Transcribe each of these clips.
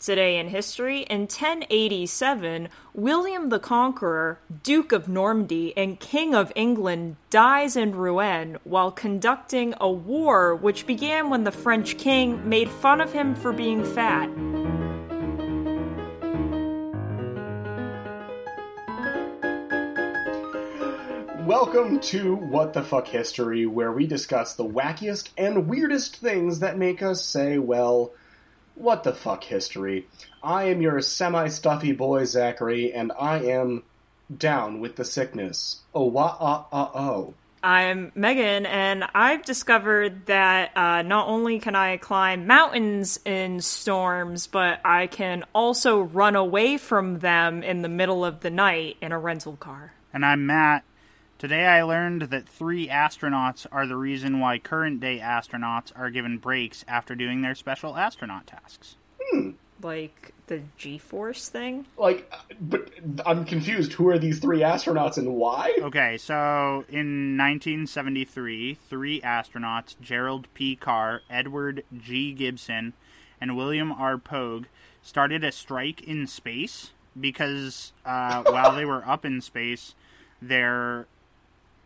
Today in history, in 1087, William the Conqueror, Duke of Normandy and King of England, dies in Rouen while conducting a war which began when the French king made fun of him for being fat. Welcome to What the Fuck History, where we discuss the wackiest and weirdest things that make us say, well, what the fuck history. I am your semi stuffy boy, Zachary, and I am down with the sickness. Oh, wah, ah, ah, oh. I'm Megan, and I've discovered that uh, not only can I climb mountains in storms, but I can also run away from them in the middle of the night in a rental car. And I'm Matt. Today I learned that three astronauts are the reason why current day astronauts are given breaks after doing their special astronaut tasks. Like the G Force thing? Like, but I'm confused. Who are these three astronauts and why? Okay, so in 1973, three astronauts, Gerald P. Carr, Edward G. Gibson, and William R. Pogue, started a strike in space because uh, while they were up in space, their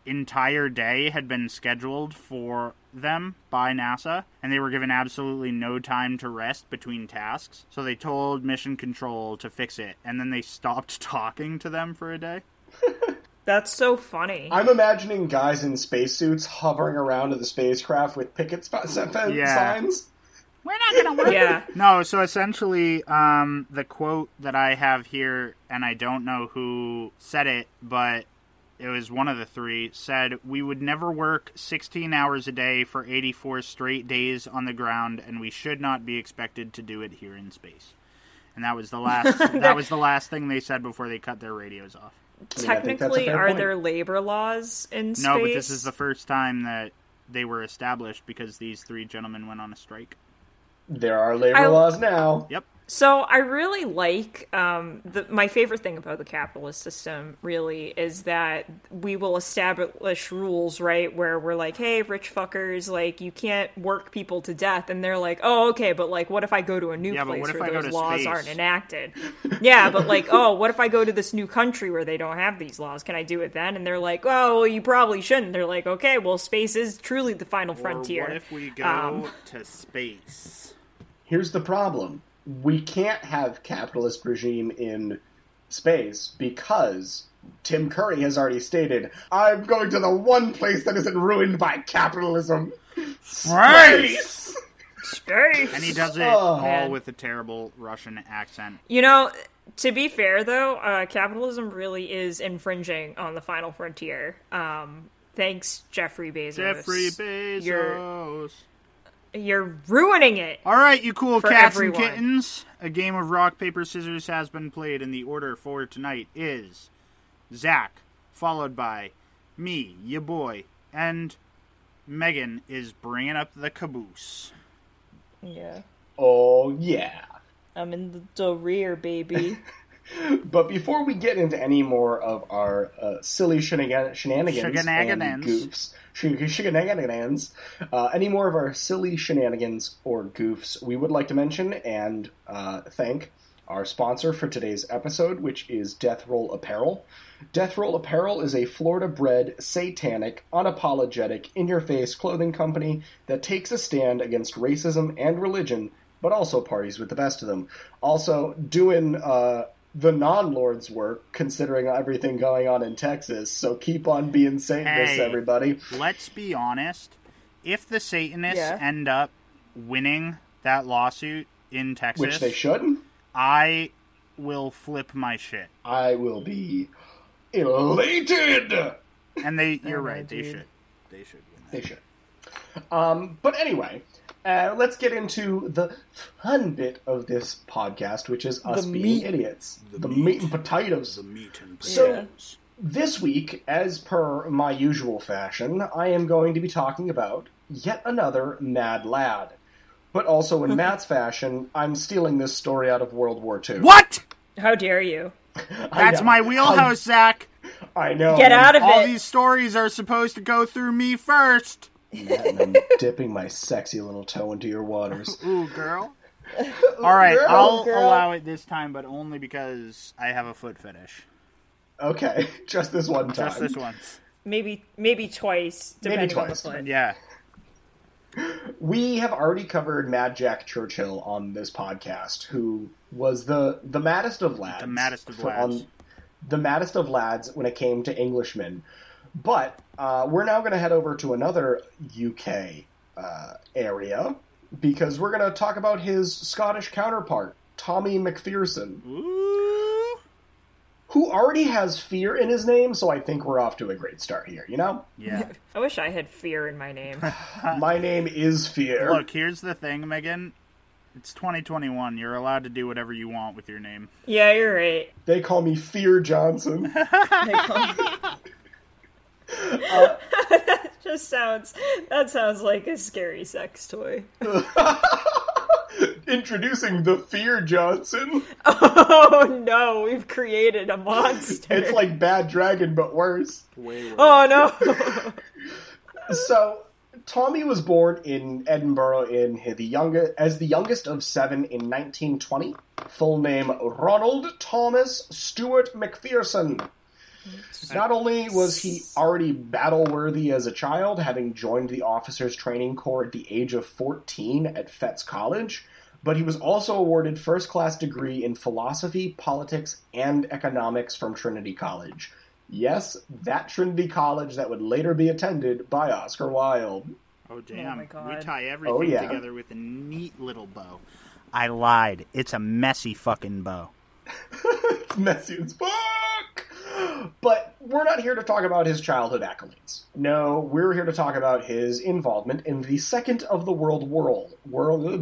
entire day had been scheduled for them by NASA, and they were given absolutely no time to rest between tasks. So they told Mission Control to fix it, and then they stopped talking to them for a day. That's so funny. I'm imagining guys in spacesuits hovering around in the spacecraft with picket sp- fence Yeah. signs. We're not gonna work. yeah. No, so essentially, um, the quote that I have here, and I don't know who said it, but it was one of the three, said, We would never work 16 hours a day for 84 straight days on the ground, and we should not be expected to do it here in space. And that was the last. that was the last thing they said before they cut their radios off. I think that's Technically, fair are point. there labor laws in space? No, but this is the first time that they were established because these three gentlemen went on a strike. There are labor I- laws now. Yep. So I really like um, the, my favorite thing about the capitalist system. Really, is that we will establish rules, right? Where we're like, "Hey, rich fuckers, like you can't work people to death," and they're like, "Oh, okay, but like, what if I go to a new Yeah, but place what if where I go those laws space? aren't enacted?" yeah, but like, oh, what if I go to this new country where they don't have these laws? Can I do it then? And they're like, "Oh, well, you probably shouldn't." They're like, "Okay, well, space is truly the final frontier." What if we go Um, to space? Here's the problem. We can't have capitalist regime in space because Tim Curry has already stated, I'm going to the one place that isn't ruined by capitalism. Space! Space. And he does it Oh, all man. with a terrible Russian accent. You know, to be fair though, uh, capitalism really is infringing on the final frontier. Um, thanks, Jeffrey Bezos. Jeffrey Bezos. You're, you're ruining it. All right, you cool cats everyone. and kittens. A game of rock paper scissors has been played, and the order for tonight is Zach, followed by me, ya boy, and Megan is bringing up the caboose. Yeah, Oh, yeah. I'm in the, the rear, baby. But before we get into any more of our uh, silly shenanigans and goofs, shenanigans, uh, any more of our silly shenanigans or goofs, we would like to mention and uh, thank our sponsor for today's episode, which is Death Roll Apparel. Death Roll Apparel is a Florida bred, satanic, unapologetic, in your face clothing company that takes a stand against racism and religion, but also parties with the best of them. Also, doing uh, the non Lord's work, considering everything going on in Texas. So keep on being Satanists, Hey. everybody. Let's be honest. If the Satanists Yeah. end up winning that lawsuit in Texas, Which they shouldn't, I will flip my shit. I will be elated. And they, you're my right, they dude. should. They should win. They should. Um, but anyway, uh, let's get into the fun bit of this podcast, which is us The being meat. idiots. The, meat. and potatoes. meat and So, Yeah. this week, as per my usual fashion, I am going to be talking about yet another mad lad. But also, in Matt's fashion, I'm stealing this story out of World War II. What? How dare you? That's my wheelhouse, Zach. I know. Get out of All it. these stories are supposed to go through me first. Matt, and I'm dipping my sexy little toe into your waters. Ooh, girl. All right, girl, I'll girl. allow it this time, but only because I have a foot fetish. Okay, just this one time. Just this once. Maybe maybe twice, Maybe depending on the twice. foot. Yeah. We have already covered Mad Jack Churchill on this podcast, who was the the maddest of lads. The maddest of for- lads. the maddest of lads when it came to Englishmen. But uh, we're now going to head over to another UK uh, area because we're going to talk about his Scottish counterpart, Tommy Macpherson, Ooh. who already has fear in his name. So I think we're off to a great start here. You know, Yeah. I wish I had fear in my name. my name is Fear. Look, here's the thing, Megan. It's 2021. You're allowed to do whatever you want with your name. yeah, you're right. They call me Fear Johnson. Oh. That just sounds that sounds like a scary sex toy. Introducing the Fear Johnson. Oh no, we've created a monster. It's like Bad Dragon, but worse. oh no. So, Tommy was born in Edinburgh in the youngest, as the youngest of seven in 1920. Full name Ronald Thomas Stewart Macpherson. Not only was he already battle worthy as a child, having joined the officers' training corps at the age of 14 at Fettes College, but he was also awarded first class degree in philosophy, politics, and economics from Trinity College. Yes, that Trinity College that would later be attended by Oscar Wilde. Oh, oh damn. my God. We tie oh, everything Oh, yeah. together with a neat little bow. I lied. It's a messy fucking bow. It's messy as fuck. But we're not here to talk about his childhood accolades. No, we're here to talk about his involvement in the second of the world world. World.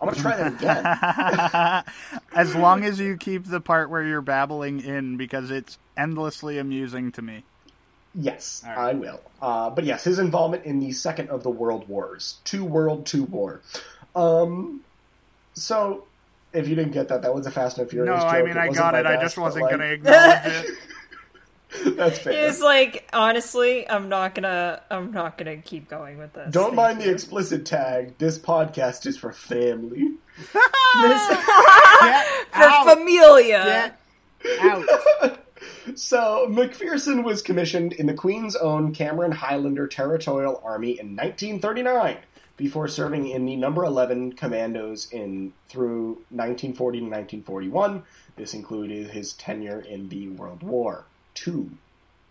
I'm gonna try that again. as long as you keep the part where you're babbling in, because it's endlessly amusing to me. Yes, right. I will. Uh, but yes, his involvement in the second of the world wars, two world, two war. Um, so if you didn't get that, that was a Fast and No, Furious. I joke. mean I wasn't got my it. I just wasn't like, gonna acknowledge it. That's fair. It's like honestly, I'm not gonna I'm not gonna keep going with this. Don't Thank mind the explicit tag. This podcast is for family. This- for out. familia. Get out. So, Macpherson was commissioned in the Queen's own Cameron Highlander Territorial Army in 1939 before serving in the number 11 commandos in through 1940 to 1941. This included his tenure in the World War II,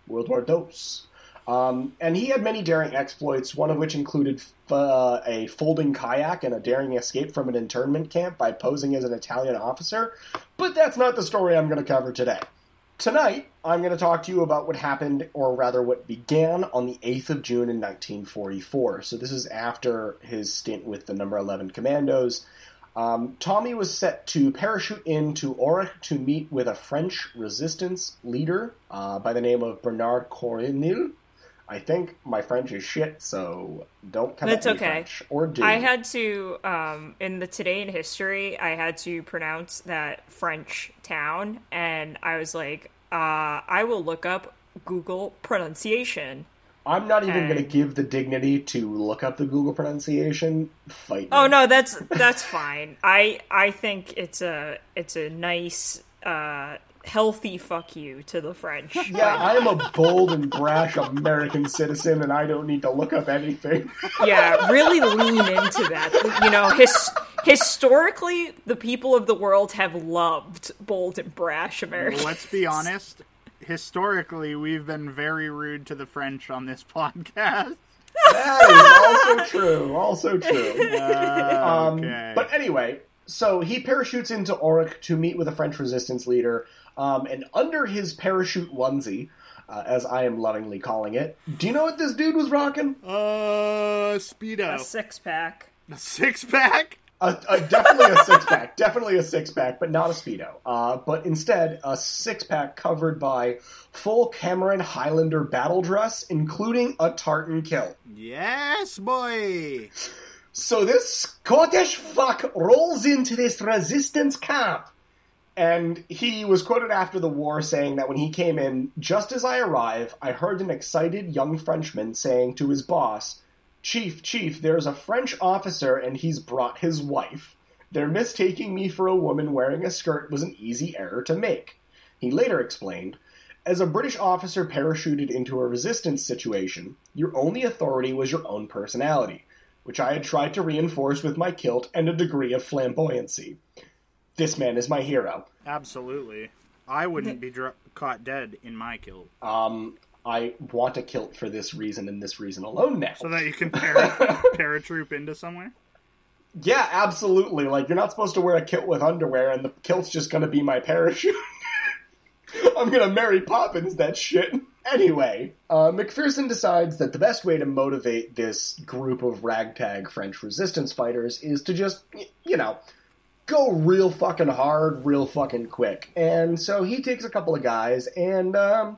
World War Dos. Um, and he had many daring exploits, one of which included uh, a folding kayak and a daring escape from an internment camp by posing as an Italian officer. But that's not the story I'm going to cover today. Tonight, I'm going to talk to you about what happened, or rather, what began on the 8th of June in 1944. So, this is after his stint with the number 11 Commandos. Um, Tommy was set to parachute into Aurich to meet with a French resistance leader uh, by the name of Bernard Corinil. I think my French is shit, so don't come That's at me okay. French. Or do. I had to um in the today in history I had to pronounce that French town and I was like, uh I will look up Google pronunciation. I'm not even Okay. going to give the dignity to look up the Google pronunciation. Fight. Oh no, that's that's fine. I I think it's a it's a nice uh healthy fuck you to the French. Yeah, I am a bold and brash American citizen, and I don't need to look up anything. yeah, really lean into that. You know, his, historically, the people of the world have loved bold and brash Americans. Let's be honest. Historically, we've been very rude to the French on this podcast. That is also true. Also true. Um, Okay. But anyway, so he parachutes into Aurich to meet with a French resistance leader, um, and under his parachute onesie, uh, as I am lovingly calling it. Do you know what this dude was rocking? Uh, speedo. A six pack. A six pack. A, a, definitely a six pack, definitely a six pack, but not a speedo. Uh, but instead, a six pack covered by full Cameron Highlander battle dress, including a tartan kilt. Yes, boy. So this Scottish fuck rolls into this resistance camp. And he was quoted after the war saying that when he came in, just as I arrive, I heard an excited young Frenchman saying to his boss, Chief, Chief, there's a French officer and he's brought his wife. Their mistaking me for a woman wearing a skirt was an easy error to make. He later explained, As a British officer parachuted into a resistance situation, your only authority was your own personality, which I had tried to reinforce with my kilt and a degree of flamboyancy. This man is my hero. Absolutely. I wouldn't be dr- caught dead in my kilt. Um, I want a kilt for this reason and this reason alone now. So that you can para- paratroop into somewhere? Yeah, absolutely. Like, you're not supposed to wear a kilt with underwear, and the kilt's just gonna be my parachute. I'm gonna Mary Poppins that shit. Anyway, uh, Macpherson decides that the best way to motivate this group of ragtag French resistance fighters is to just, you know, go real fucking hard, real fucking quick. And so he takes a couple of guys and um,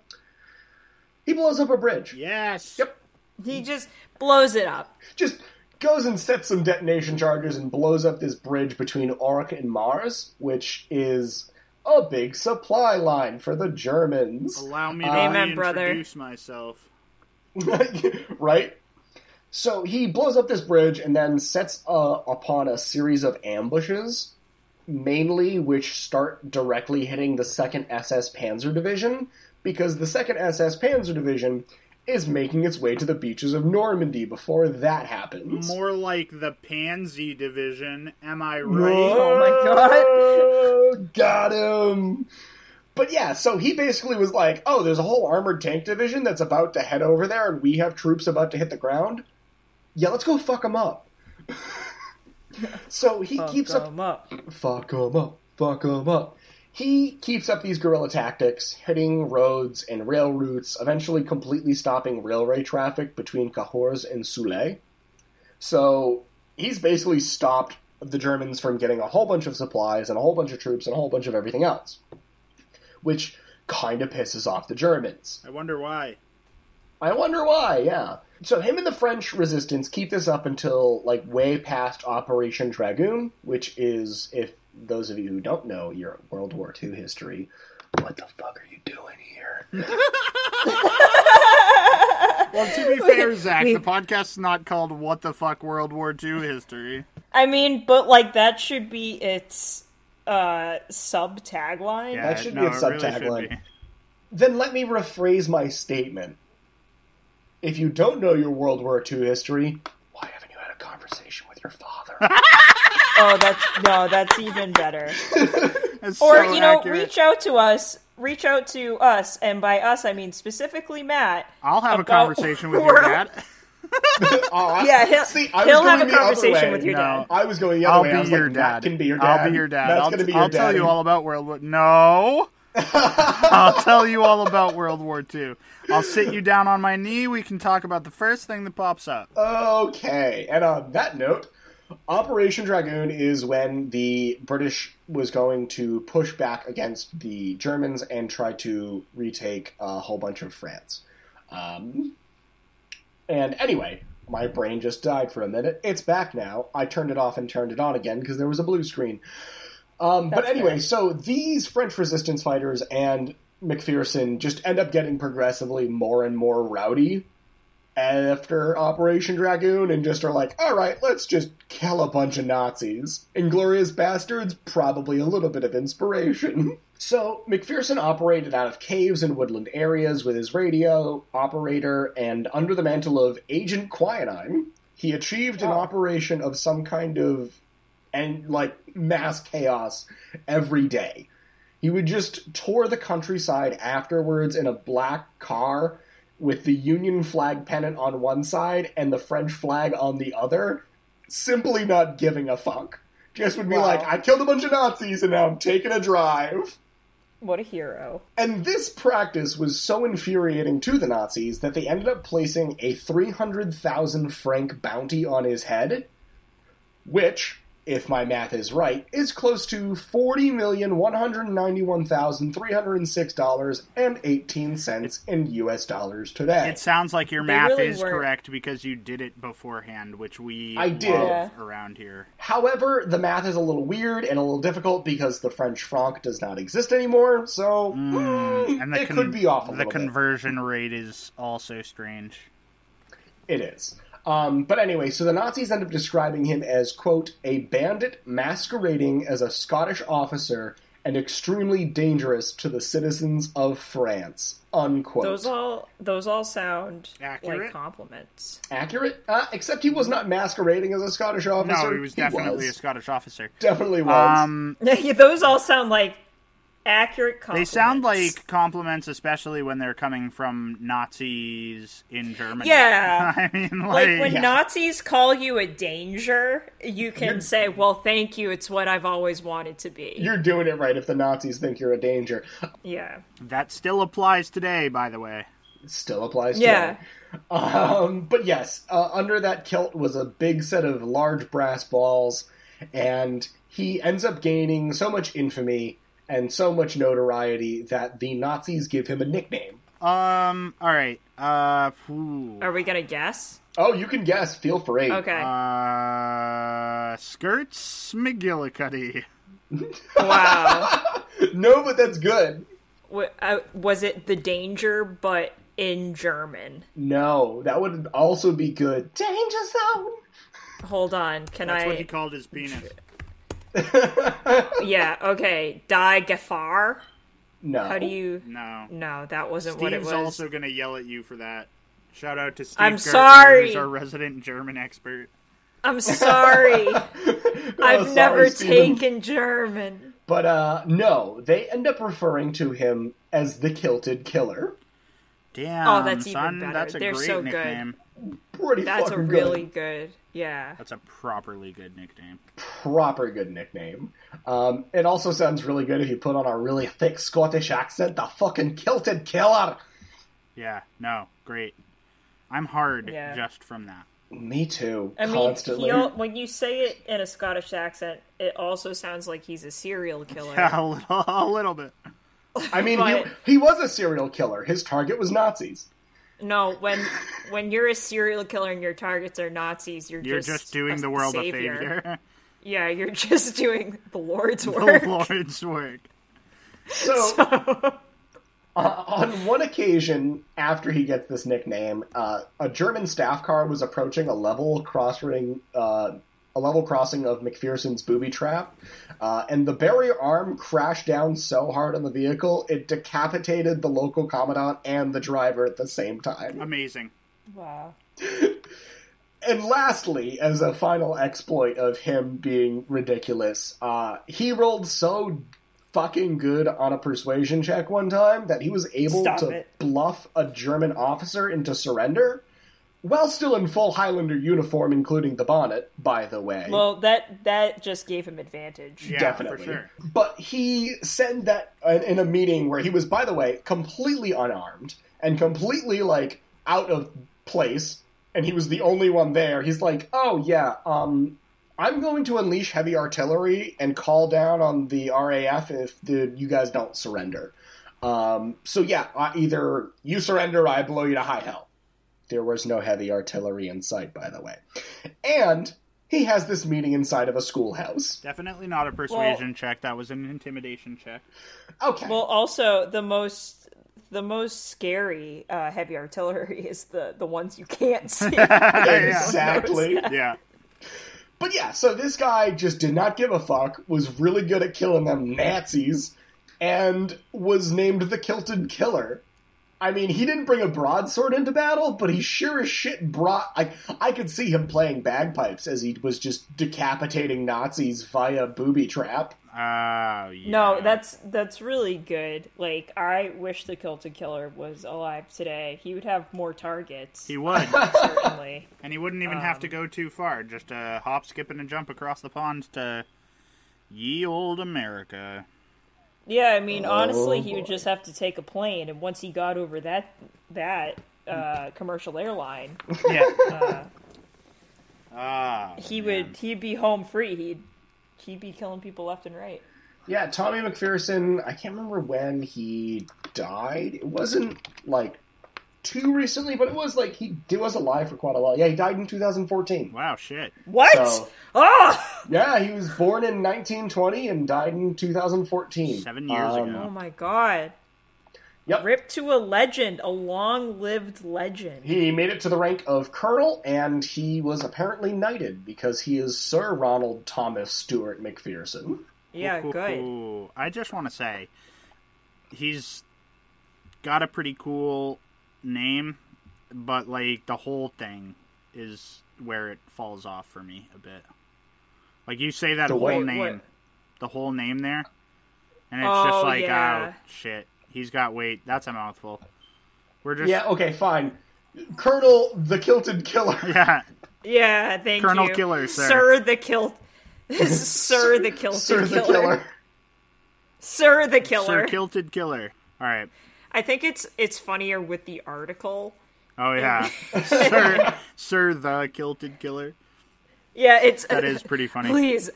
he blows up a bridge. Yes. Yep. He just blows it up. Just goes and sets some detonation charges and blows up this bridge between Auric and Mars, which is a big supply line for the Germans. Allow me to Amen, brother. reintroduce myself. right? So he blows up this bridge and then sets uh, upon a series of ambushes, mainly which start directly hitting the 2nd SS Panzer Division, because the 2nd SS Panzer Division is making its way to the beaches of Normandy before that happens. More like the Pansy Division, am I right? Oh my god! Got him! But yeah, so he basically was like, oh, there's a whole armored tank division that's about to head over there, and we have troops about to hit the ground. Yeah, let's go fuck them up. so he keeps up. Up. Fuck them up. Fuck them up. He keeps up these guerrilla tactics, hitting roads and rail routes, eventually completely stopping railway traffic between Cahors and Soulé. So he's basically stopped the Germans from getting a whole bunch of supplies and a whole bunch of troops and a whole bunch of everything else, which kind of pisses off the Germans. I wonder why. I wonder why, yeah. So him and the French resistance keep this up until like way past Operation Dragoon, which is if those of you who don't know your World War II history, what the fuck are you doing here? Well, to be fair, Zach, we- the podcast's not called "What the Fuck World War II History." I mean, but like that should be its uh sub tagline. Yeah, should no, be its it really should sub-tagline. be. then let me rephrase my statement. If you don't know your World War II history, why haven't you had a conversation with your father? Oh, that's no, that's even better. It's Or so you know, accurate. reach out to us. Reach out to us, and by us I mean specifically Matt. I'll have a conversation with your dad. Oh, I- Yeah, he'll, see, I was he'll going have a conversation with your No. dad. I was going the other I'll way. I be was your like, dad. Can be your dad. I'll be your dad. That's I'll, going to be your I'll dad. tell you all about World War. No, I'll tell you all about World War II. I'll sit you down on my knee. We can talk about the first thing that pops up. Okay, and on that note, Operation Dragoon is when the British was going to push back against the Germans and try to retake a whole bunch of France. Um, and anyway, my brain just died for a minute. It's back now. I turned it off and turned it on again because there was a blue screen. Um, but anyway, so these French resistance fighters and Macpherson just end up getting progressively more and more rowdy after Operation Dragoon and just are like, all right, let's just kill a bunch of Nazis. Inglourious Basterds, probably a little bit of inspiration. So, Macpherson operated out of caves and woodland areas with his radio, operator, and under the mantle of Agent Quinine, he achieved an operation of some kind of and like mass chaos every day. He would just tour the countryside afterwards in a black car with the Union flag pennant on one side and the French flag on the other, simply not giving a fuck. Just would be Wow. like, I killed a bunch of Nazis and now I'm taking a drive. What a hero. And this practice was so infuriating to the Nazis that they ended up placing a 300,000 franc bounty on his head, which, if my math is right, is close to $40,191,306.18 in US dollars today. It sounds like your They math really is were- correct because you did it beforehand, which we I did. love Yeah. around here. However, the math is a little weird and a little difficult because the French franc does not exist anymore, so mm, And the it con- could be off a the little bit. conversion rate is also strange. It is. Um, but anyway, so the Nazis end up describing him as, quote, a bandit masquerading as a Scottish officer and extremely dangerous to the citizens of France, unquote. Those all those all sound Accurate? like compliments. Accurate? Uh, except he was not masquerading as a Scottish officer. No, he was definitely a was. Scottish officer. Definitely was. Um, those all sound like accurate they compliments. sound like compliments, especially when they're coming from Nazis in Germany. Yeah. I mean, like like, when Yeah. Nazis call you a danger, you can You're- say, "Well, thank you. It's what I've always wanted to be." You're doing it right if the Nazis think you're a danger. yeah. that still applies today, by the way. Still applies Yeah. today. Um, but yes, uh, under that kilt was a big set of large brass balls, and he ends up gaining so much infamy and so much notoriety that the Nazis give him a nickname. Um. All right. Uh. whew. Are we gonna guess? Oh, you can guess. Feel free. Okay. Uh. Skirts McGillicuddy. wow. No, but that's good. W- uh, was it the danger, but in German? No, that would also be good. Danger zone. Hold on. Can That's I? what he called his penis. Yeah. Okay. Die Gefahr. No. How do you? No. No, that wasn't what it Steve's was. also gonna yell at you for that. Shout out to Steve. I'm Gertler, sorry. Who's our resident German expert. I'm sorry. Oh, I've sorry, never Steven. taken German. But uh, no, they end up referring to him as the Kilted Killer. Damn. Oh, that's even better. That's a They're great so good. Pretty That's a really good. good. Yeah. That's a properly good nickname. Proper good nickname. Um, it also sounds really good if you put on a really thick Scottish accent. The fucking Kilted Killer. Yeah. No. Great. I'm hard Yeah. just from that. Me too. I mean, constantly. he, al- when you say it in a Scottish accent, it also sounds like he's a serial killer. a little. A little bit. I mean, but- he, he was a serial killer. His target was Nazis. No, when when you're a serial killer and your targets are Nazis, you're, You're just, just doing a the world savior. a favor. Yeah, you're just doing the Lord's work. the. Lord's work. So, uh, on one occasion, after he gets this nickname, uh, a German staff car was approaching a level crossing, uh, a level crossing of Macpherson's booby trap, uh, and the barrier arm crashed down so hard on the vehicle it decapitated the local commandant and the driver at the same time. Amazing. Wow. And lastly, as a final exploit of him being ridiculous, uh, he rolled so fucking good on a persuasion check one time that he was able Stop to it. bluff a German officer into surrender while still in full Highlander uniform, including the bonnet, by the way. Well, that that just gave him advantage. Yeah, Definitely. for sure. But he said that uh, in a meeting where he was, by the way, completely unarmed and completely like out of place, and he was the only one there. He's like, "Oh yeah, um, I'm going to unleash heavy artillery and call down on the RAF if the you guys don't surrender. Um, so yeah, uh, either you surrender, or I blow you to high hell." There was no heavy artillery in sight, by the way, and. He has this meeting inside of a schoolhouse. Definitely not a persuasion check. That was an intimidation check. Okay. Well, also the most the most scary uh, heavy artillery is the the ones you can't see. exactly. Yeah. But yeah, so this guy just did not give a fuck, was really good at killing them Nazis, and was named the Kilted Killer. I mean, he didn't bring a broadsword into battle, but he sure as shit brought. I, I could see him playing bagpipes as he was just decapitating Nazis via booby trap. Oh, yeah. No, that's that's really good. Like I wish the Kilted Killer was alive today. He would have more targets. He would. certainly. and he wouldn't even have to Um, go too far. Just a hop, skip, and a jump across the pond to ye old America. Yeah, I mean, honestly, Oh, he would just have to take a plane, and once he got over that that uh, commercial airline, Yeah. Ah, he man. would he'd be home free. He'd he'd be killing people left and right. Yeah, Tommy Macpherson. I can't remember when he died. It wasn't like too recently, but it was like he, he was alive for quite a while. Yeah, he died in 2014. Wow, shit. What? So- Oh, Yeah, he was born in 1920 and died in 2014. Seven years Um, ago. oh my god! Yep. Ripped to a legend, a long-lived legend. He made it to the rank of colonel, and he was apparently knighted because he is Sir Ronald Thomas Stewart Macpherson. Yeah, Ooh, good. ooh, ooh. I just want to say, he's got a pretty cool name, but like the whole thing is where it falls off for me a bit. Like you say that The whole way- name, what? the whole name there, and it's Oh, just like, oh, yeah. oh shit, he's got weight. That's a mouthful. We're just Yeah, okay, fine. Colonel the Kilted Killer. yeah. Yeah, thank Colonel you, Colonel Killer, sir. Sir the kill, Sir the kill, Sir the killer. Killer. Sir the killer. Sir Kilted Killer. All right. I think it's it's funnier with the article. Oh yeah, Sir Sir the Kilted Killer. Yeah, it's That is pretty funny. Please,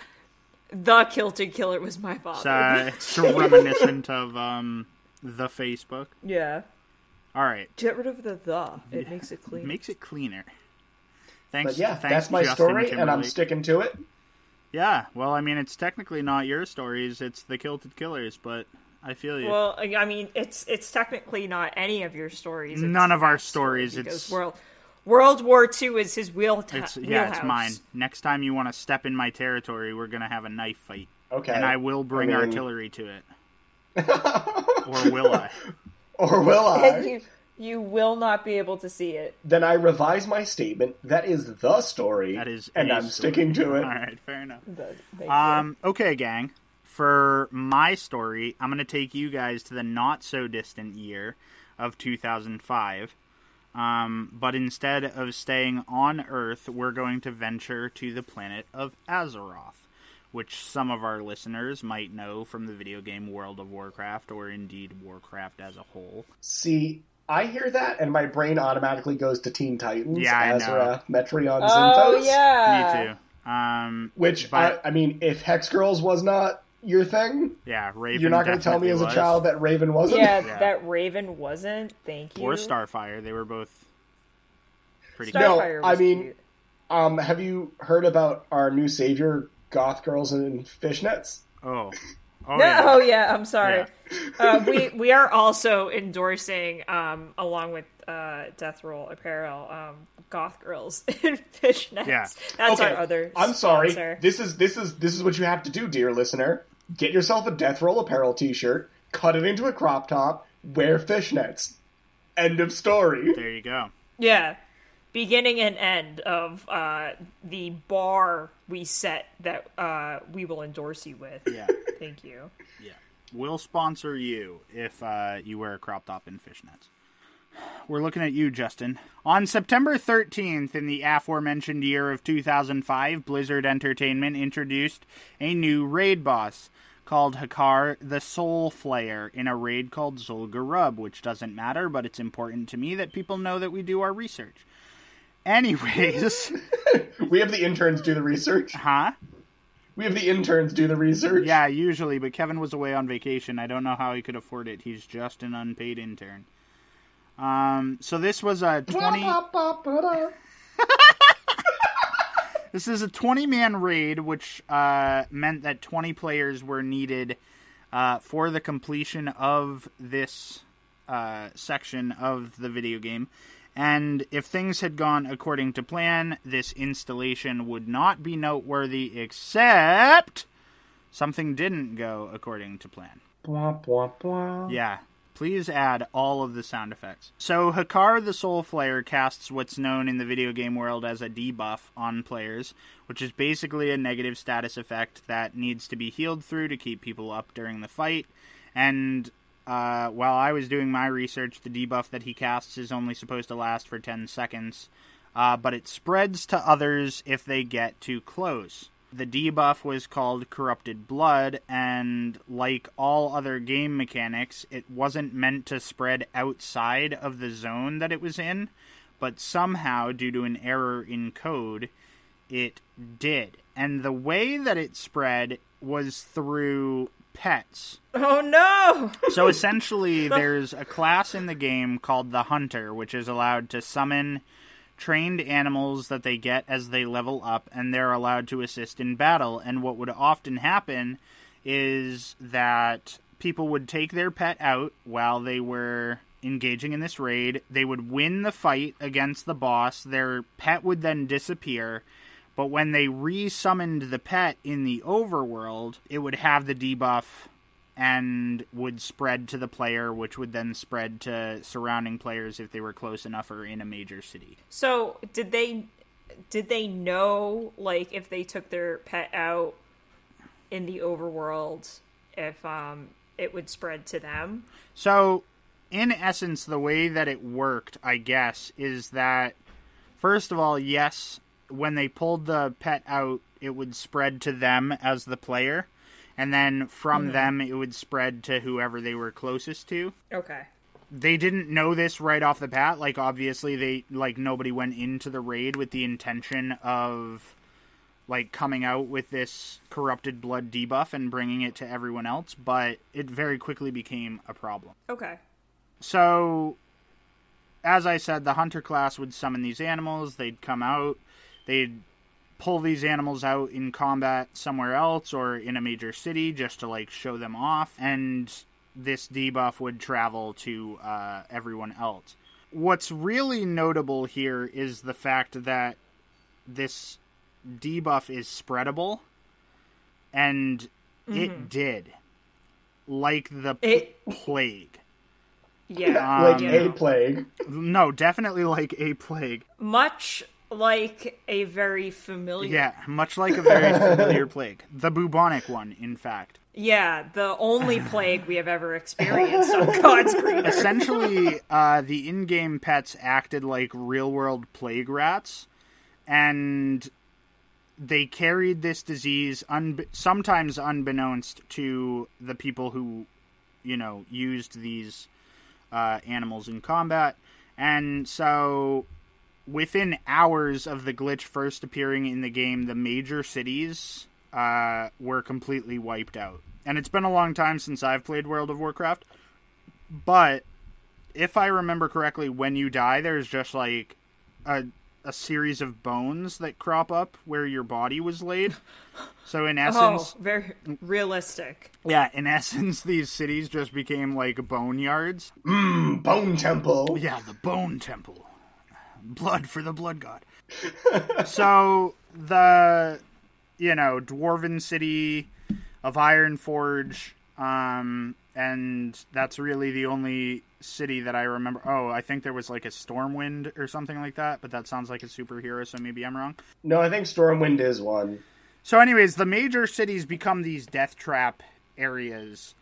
the kilted killer was my father. It's, uh, it's reminiscent of um the Facebook. yeah, All right, get rid of the the. It makes it clean. makes it cleaner. Thanks. But yeah, thanks, that's my Justin story, and I'm sticking to it. Yeah, well, I mean, it's technically not your stories; it's the Kilted Killers. But I feel you. well, I I mean, it's it's technically not any of your stories. It's None of our Matt's story stories, it's- World World War II is his wheel. Ta- it's yeah, it's mine. Next time you want to step in my territory, we're gonna have a knife fight, Okay. and I will bring I mean- artillery to it. Or will I? Or will I? And you you will not be able to see it. then I revise my statement. That is the story. That is, and I'm story. sticking to it. All right, fair enough. The- thank you. Um, okay, gang. For my story, I'm going to take you guys to the not so distant year of 2005. Um, but instead of staying on Earth, we're going to venture to the planet of Azeroth, which some of our listeners might know from the video game World of Warcraft or indeed Warcraft as a whole. See, I hear that, and my brain automatically goes to Teen Titans, Yeah, I know. Azarath, Metrion, oh Zinthos. yeah, Me too. Um, Which, But- I, I mean, if Hex Girls was not your thing, yeah, Raven. you're not going to tell me definitely as a was. child that Raven wasn't? Yeah, Yeah. that Raven wasn't. Thank you. or Starfire. They were both pretty good. No, Starfire I mean- cute. Um, have you heard about our new savior, Goth Girls in Fishnets? Oh, oh No, yeah. oh yeah, I'm sorry. uh, we we are also endorsing, um, along with uh, Death Roll Apparel, um, Goth Girls in Fishnets. Yeah. That's okay, our other. I'm sorry. This is this is this is what you have to do, dear listener. Get yourself a Death Roll Apparel T-shirt, cut it into a crop top, wear fishnets. End of story. There you go. Yeah, beginning and end of uh, the bar we set that uh, we will endorse you with. Yeah, Thank you. yeah. We'll sponsor you if uh, you wear a crop top and fishnets. We're looking at you, Justin. On September 13th, in the aforementioned year of 2005, Blizzard Entertainment introduced a new raid boss called Hakkar the Soulflayer in a raid called Zul'Gurub, which doesn't matter, but it's important to me that people know that we do our research. Anyways, We have the interns do the research. huh? We have the interns do the research. Yeah, usually, but Kevin was away on vacation. I don't know how he could afford it. He's just an unpaid intern. Um, so this was a twenty. This is a twenty-man raid, which uh, meant that twenty players were needed uh, for the completion of this uh, section of the video game. And if things had gone according to plan, this installation would not be noteworthy, except something didn't go according to plan. Blah, blah, blah. Yeah. Please add all of the sound effects. So, Hakkar the Soulflayer casts what's known in the video game world as a debuff on players, which is basically a negative status effect that needs to be healed through to keep people up during the fight. And uh, while I was doing my research, the debuff that he casts is only supposed to last for 10 seconds, uh, but it spreads to others if they get too close. the debuff was called Corrupted Blood, and like all other game mechanics, it wasn't meant to spread outside of the zone that it was in, but somehow, due to an error in code, it did. And the way that it spread was through pets. Oh no! So essentially, there's a class in the game called the Hunter, which is allowed to summon trained animals that they get as they level up, and they're allowed to assist in battle. And what would often happen is that people would take their pet out while they were engaging in this raid. They would win the fight against the boss. Their pet would then disappear. But when they re summoned the pet in the overworld, it would have the debuff and would spread to the player, which would then spread to surrounding players if they were close enough or in a major city. So did they did they know like if they took their pet out in the overworld if um it would spread to them? So, in essence, the way that it worked, I guess, is that first of all, yes, when they pulled the pet out, it would spread to them as the player, and then from hmm. them it would spread to whoever they were closest to. Okay. They didn't know this right off the bat. Like obviously they like nobody went into the raid with the intention of like coming out with this corrupted blood debuff and bringing it to everyone else, but it very quickly became a problem. Okay. So, as I said, the hunter class would summon these animals. They'd come out. They'd pull these animals out in combat somewhere else or in a major city just to like show them off. And this debuff would travel to uh, everyone else. What's really notable here is the fact that this debuff is spreadable, and it did, like the It- plague. Yeah. like Um, a plague. No, definitely like a plague. Much like a very familiar Yeah, much like a very familiar plague. The bubonic one, in fact. Yeah, the only plague we have ever experienced on God's green. Essentially, uh, the in game pets acted like real world plague rats, and they carried this disease, unbe- sometimes unbeknownst to the people who, you know, used these uh, animals in combat. And so, within hours of the glitch first appearing in the game, the major cities uh, were completely wiped out. And it's been a long time since I've played World of Warcraft, but if I remember correctly, when you die, there's just like a a series of bones that crop up where your body was laid. So in Oh, essence, very realistic. yeah, in essence, these cities just became like boneyards. Mm, Bone Temple. Yeah, the Bone Temple. Blood for the Blood God. so the you know, dwarven city of Ironforge, um, and that's really the only city that I remember. Oh, I think there was like a Stormwind or something like that, but that sounds like a superhero, so maybe I'm wrong. No, I think Stormwind is one. So, anyways, the major cities become these death trap areas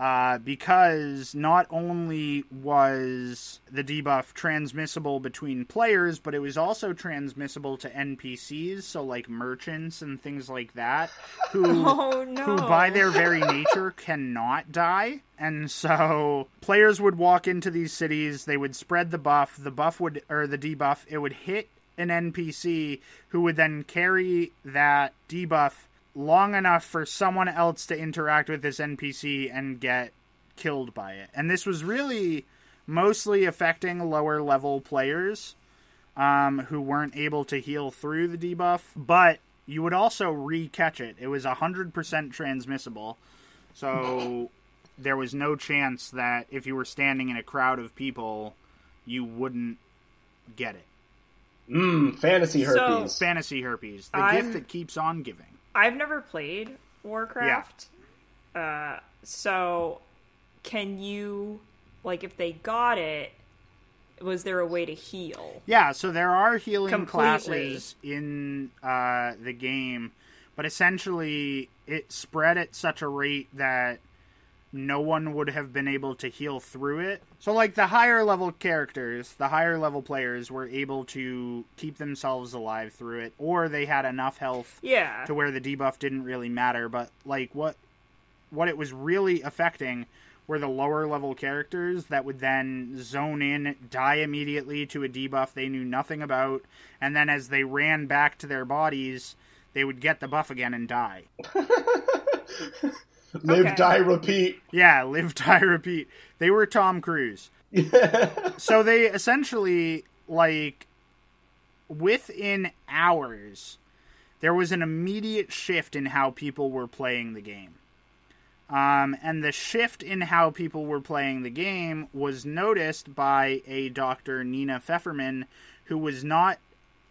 uh, because not only was the debuff transmissible between players, but it was also transmissible to NPCs, so like merchants and things like that, who Oh, no. who by their very nature cannot die. And so players would walk into these cities, they would spread the buff, the buff would or the debuff, it would hit an NPC who would then carry that debuff long enough for someone else to interact with this NPC and get killed by it. And this was really mostly affecting lower level players um, who weren't able to heal through the debuff, but you would also re-catch it. It was 100% transmissible. So there was no chance that if you were standing in a crowd of people, you wouldn't get it. Mmm, fantasy So- herpes. Fantasy herpes, the I'm- gift that keeps on giving. I've never played Warcraft. Uh, so can you like if they got it was there a way to heal? Yeah, so there are healing Completely. classes in uh, the game, but essentially it spread at such a rate that no one would have been able to heal through it. So, like the higher level characters, the higher level players were able to keep themselves alive through it, or they had enough health Yeah. to where the debuff didn't really matter. But like what what it was really affecting were the lower level characters that would then zone in, die immediately to a debuff they knew nothing about, and then as they ran back to their bodies, they would get the buff again and die. Live, Okay. die, repeat. Yeah, live, die, repeat. They were Tom Cruise. so they essentially, like, within hours, there was an immediate shift in how people were playing the game. Um, and the shift in how people were playing the game was noticed by a Dr. Nina Fefferman, who was not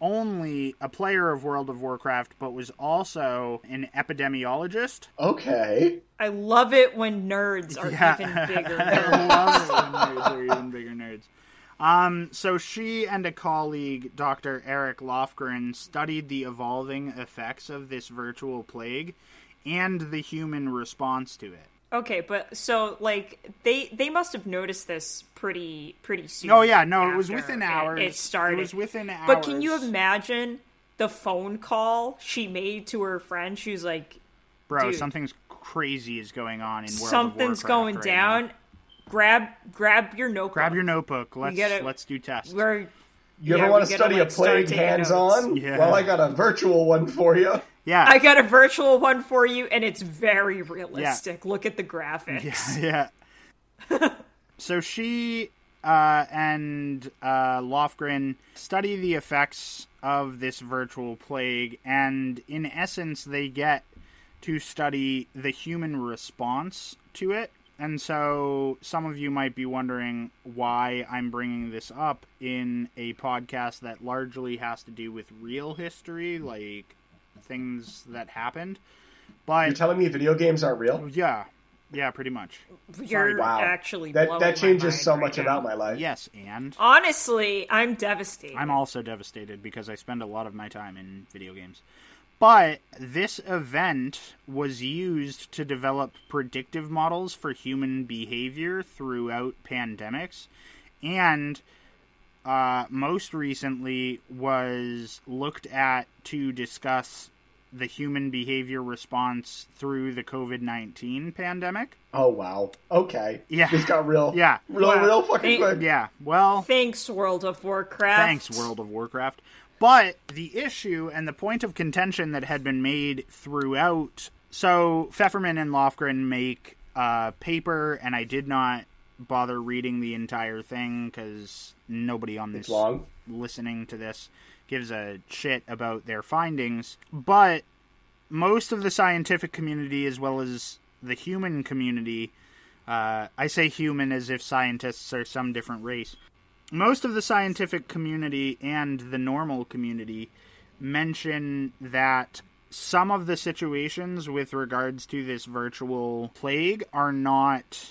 only a player of World of Warcraft, but was also an epidemiologist. Okay. I love it when nerds are Yeah. even bigger. I love it when nerds are even bigger nerds. Um, so she and a colleague, Dr. Eric Lofgren, studied the evolving effects of this virtual plague and the human response to it. Okay, but so like they they must have noticed this pretty pretty soon. Oh yeah, no, it was after within it- hours. It started. It was within hours. But can you imagine the phone call she made to her friend? She was like, bro? dude. Something's crazy is going on in World of "Something's Warcraft going right down. now. Grab grab your notebook. Grab your notebook. Let's gotta- let's do tests. We're You Yeah, ever want to study like, a start plague hands notes. on? Yeah. Well, I got a virtual one for you. Yeah, I got a virtual one for you, and it's very realistic. Look at the graphics. yeah. so she uh, and uh, Lofgren study the effects of this virtual plague, and in essence, they get to study the human response to it. And so, some of you might be wondering why I'm bringing this up in a podcast that largely has to do with real history, like things that happened. But You're telling me video games aren't real? yeah, yeah, pretty much. You're Wow. actually That that changes so right much now. about my life. Yes, and Honestly, I'm devastated. I'm also devastated because I spend a lot of my time in video games. But this event was used to develop predictive models for human behavior throughout pandemics, and uh, most recently was looked at to discuss the human behavior response through the COVID 19 pandemic. Oh wow. Okay. Yeah. This got real. Yeah. Real, Wow. real fucking They- quick. Yeah, well. Thanks, World of Warcraft. Thanks, World of Warcraft. But the issue and the point of contention that had been made throughout. So, Fefferman and Lofgren make a paper, and I did not bother reading the entire thing because nobody on this listening to this gives a shit about their findings. But most of the scientific community, as well as the human community, uh, I say human as if scientists are some different race. Most of the scientific community and the normal community mention that some of the situations with regards to this virtual plague are not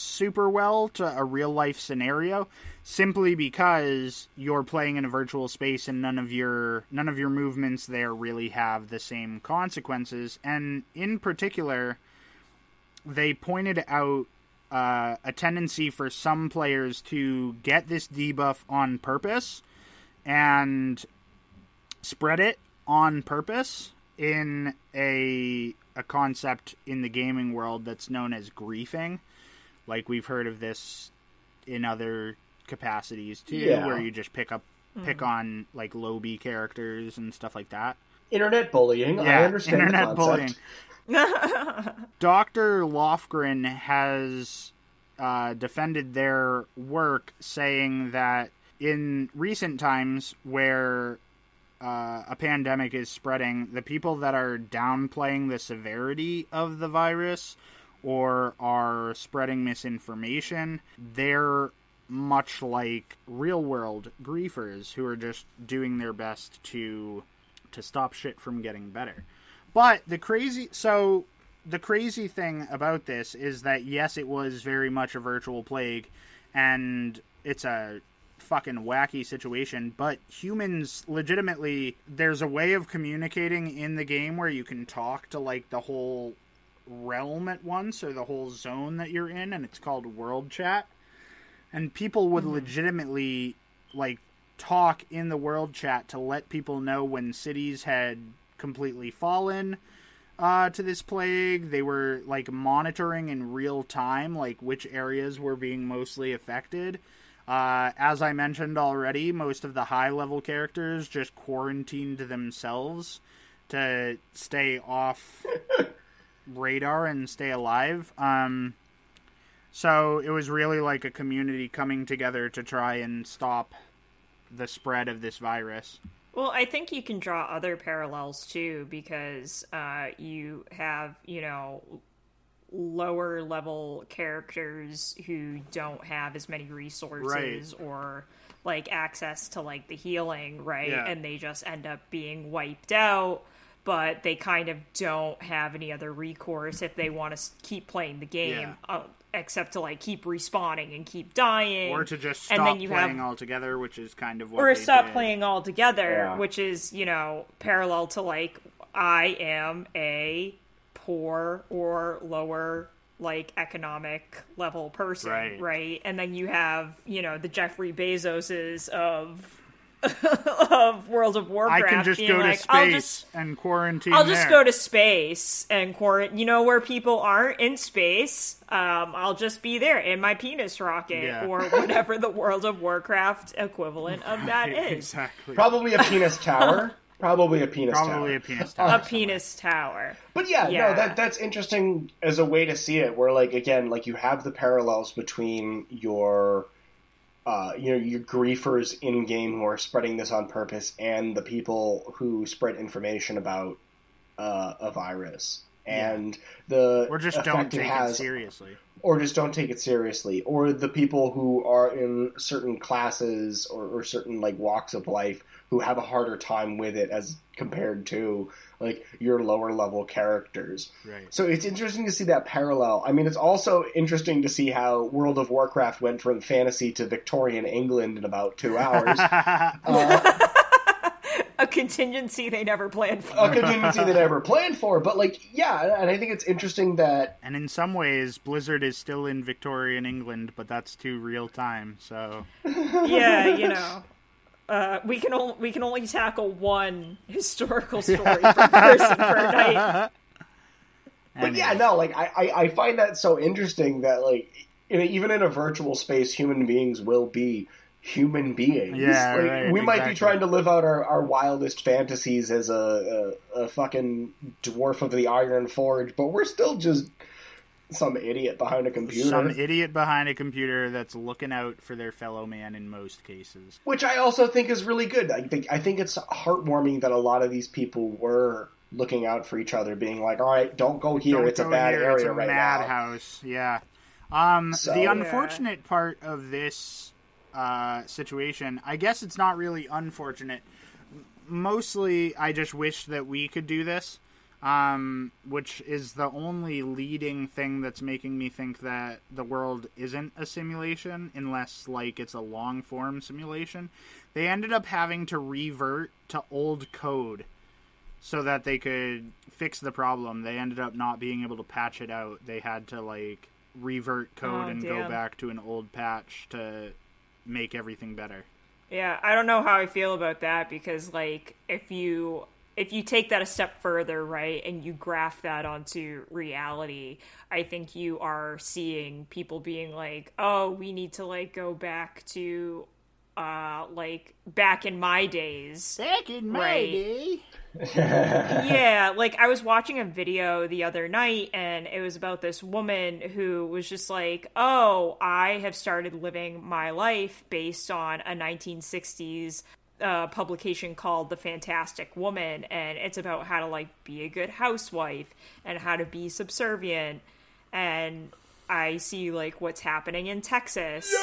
super well to a real life scenario simply because you're playing in a virtual space and none of your none of your movements there really have the same consequences and in particular they pointed out uh, a tendency for some players to get this debuff on purpose and spread it on purpose in a a concept in the gaming world that's known as griefing. Like we've heard of this in other capacities too, Yeah. where you just pick up pick on like low B characters and stuff like that. Internet bullying. I understand internet the bullying. concept. Dr. Lofgren has uh, defended their work, saying that in recent times where uh, a pandemic is spreading, the people that are downplaying the severity of the virus or are spreading misinformation, they're much like real world griefers who are just doing their best to to stop shit from getting better. But the crazy so the crazy thing about this is that yes, it was very much a virtual plague and it's a fucking wacky situation, but humans legitimately there's a way of communicating in the game where you can talk to like the whole realm at once or the whole zone that you're in and it's called world chat. And people would legitimately like talk in the world chat to let people know when cities had completely fallen uh, to this plague. They were like monitoring in real time, like which areas were being mostly affected. Uh, as I mentioned already, most of the high level characters just quarantined themselves to stay off radar and stay alive. Um, so it was really like a community coming together to try and stop the spread of this virus. Well, I think you can draw other parallels too because uh, you have, you know, lower level characters who don't have as many resources or like access to like the healing, right? Yeah. And they just end up being wiped out, but they kind of don't have any other recourse if they want to keep playing the game. Yeah. Uh, except to like keep respawning and keep dying, Or to just and stop then you playing have altogether, which is kind of what or they stop did. playing altogether, Yeah. which is, you know, parallel to like I am a poor or lower like economic level person, Right. right? And then you have, you know, the Jeffrey Bezoses of of World of Warcraft. I can just being go to space just and quarantine. I'll just there. go to space and quarantine. You know where people aren't in space. Um, I'll just be there in my penis rocket Yeah. or whatever the World of Warcraft equivalent of that is. exactly. Probably a penis tower. Probably a penis Probably tower. a penis tower. A penis tower. But yeah, Yeah. no, that that's interesting as a way to see it. Where like again, like you have the parallels between your, uh, you know, your griefers in game who are spreading this on purpose, and the people who spread information about uh, a virus, and the or just don't take it has seriously. or just don't take it seriously, or the people who are in certain classes or, or certain like walks of life who have a harder time with it as compared to like your lower level characters. Right. So it's interesting to see that parallel. I mean, it's also interesting to see how World of Warcraft went from fantasy to Victorian England in about two hours. Uh, a contingency they never planned for. a contingency they never planned for, but like, yeah, and I think it's interesting that And in some ways, Blizzard is still in Victorian England, but that's too real time. So yeah, you know. Uh, we can only we can only tackle one historical story per person per night. But yeah, no, like I, I, I find that so interesting that like in a, even in a virtual space, human beings will be human beings. Yeah, like, right, we might be trying to live out our, our wildest fantasies as a, a a fucking dwarf of the Ironforge, but we're still just some idiot behind a computer. some idiot behind a computer that's looking out for their fellow man in most cases. which I also think is really good. I think I think it's heartwarming that a lot of these people were looking out for each other, being like, "All right, don't go here. Don't it's a bad here, area it's a right now." madhouse. Yeah. Um, So- the Yeah. unfortunate part of this uh, situation, I guess it's not really unfortunate. Mostly, I just wish that we could do this, um, which is the only leading thing that's making me think that the world isn't a simulation, unless like it's a long form simulation. They ended up having to revert to old code so that they could fix the problem. They ended up not being able to patch it out. They had to like revert code Oh, and damn. go back to an old patch to make everything better. Yeah, I don't know how I feel about that because like if you if you take that a step further, right, and you graph that onto reality, I think you are seeing people being like, "Oh, we need to like go back to uh like back in my days." Back in my Right. day. yeah, like I was watching a video the other night and it was about this woman who was just like, "Oh, I have started living my life based on a 1960s uh, publication called The Fantastic Woman and it's about how to like be a good housewife and how to be subservient and I see like what's happening in Texas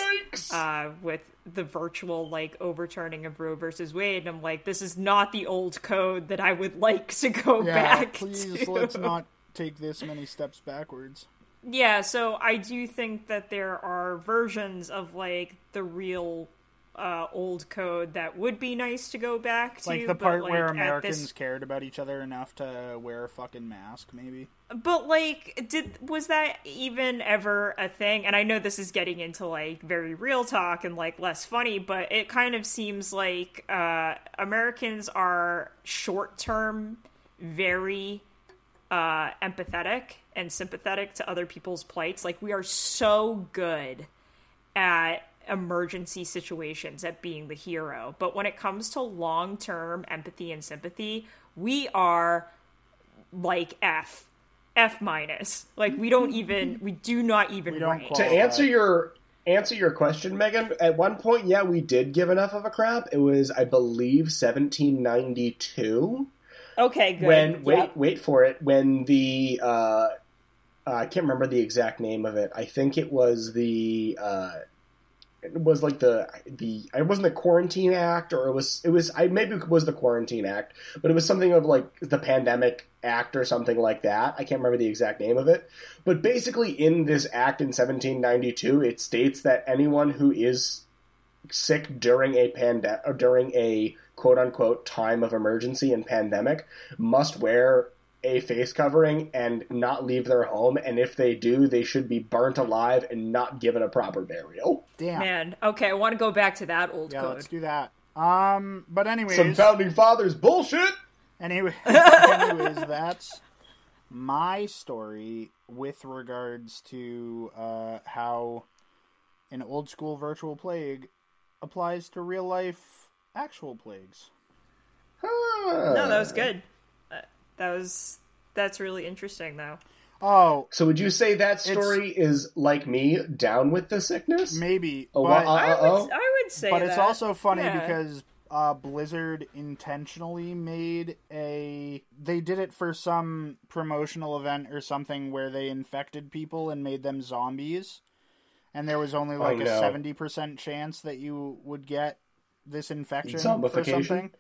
uh, with the virtual like overturning of Roe versus Wade. And I'm like, this is not the old code that I would like to go Yeah, back please to. let's not take this many steps backwards. Yeah, so I do think that there are versions of like the real uh, old code that would be nice to go back to. Like the part like, where Americans this- cared about each other enough to wear a fucking mask, maybe. But like, did was that even ever a thing? And I know this is getting into like very real talk and like less funny, but it kind of seems like uh, Americans are short term, very uh, empathetic and sympathetic to other people's plights. Like we are so good at emergency situations at being the hero, but when it comes to long term empathy and sympathy, we are like F. F minus. Like we don't even we do not even We don't rank. to answer your answer your question, Megan, at one point, yeah, we did give enough of a crap. It was, I believe, 1792. Okay, good. When wait, Yep. wait for it. When the uh, uh, I can't remember the exact name of it. I think it was the uh, it was like the the it wasn't the Quarantine Act or it was it was I maybe it was the Quarantine Act, but it was something of like the Pandemic Act or something like that. I can't remember the exact name of it, but basically in this act in 1792, it states that anyone who is sick during a pandemic or during a quote unquote time of emergency and pandemic must wear a face covering and not leave their home and if they do they should be burnt alive and not given a proper burial Damn. Man, okay, I want to go back to that old yeah, code. let's do that. Um, but anyways, some founding fathers bullshit Anyway, anyways, that's my story with regards to uh, how an old school virtual plague applies to real life actual plagues. No, that was good. That was that's really interesting though. Oh, so would you say that story is like me down with the sickness maybe, oh, but, uh, I would I would say but it's also funny Yeah. because uh, Blizzard intentionally made a. They did it for some promotional event or something where they infected people and made them zombies, and there was only like a no. seventy percent chance that you would get this infection for Zombification? something,